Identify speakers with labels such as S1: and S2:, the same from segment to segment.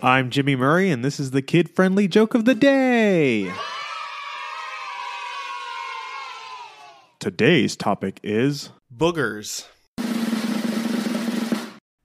S1: I'm Jimmy Murray, and this is the kid friendly joke of the day. Today's topic is
S2: Boogers.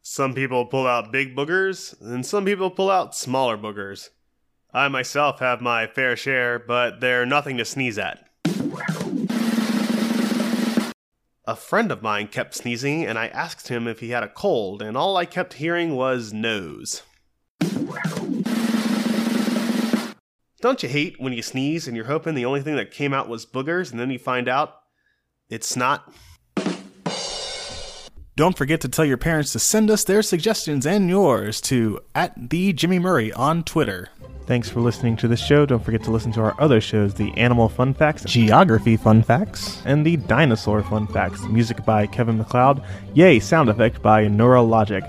S2: Some people pull out big boogers, and some people pull out smaller boogers. I myself have my fair share, but they're nothing to sneeze at. A friend of mine kept sneezing, and I asked him if he had a cold, and all I kept hearing was nose. Don't you hate when you sneeze and you're hoping the only thing that came out was boogers, and then you find out it's not?
S3: Don't forget to tell your parents to send us their suggestions and yours to at the Jimmy Murray on Twitter.
S1: Thanks for listening to the show. Don't forget to listen to our other shows the Animal Fun Facts, Geography Fun Facts, and the Dinosaur Fun Facts. Music by Kevin MacLeod. Yay, sound effect by Neurologic.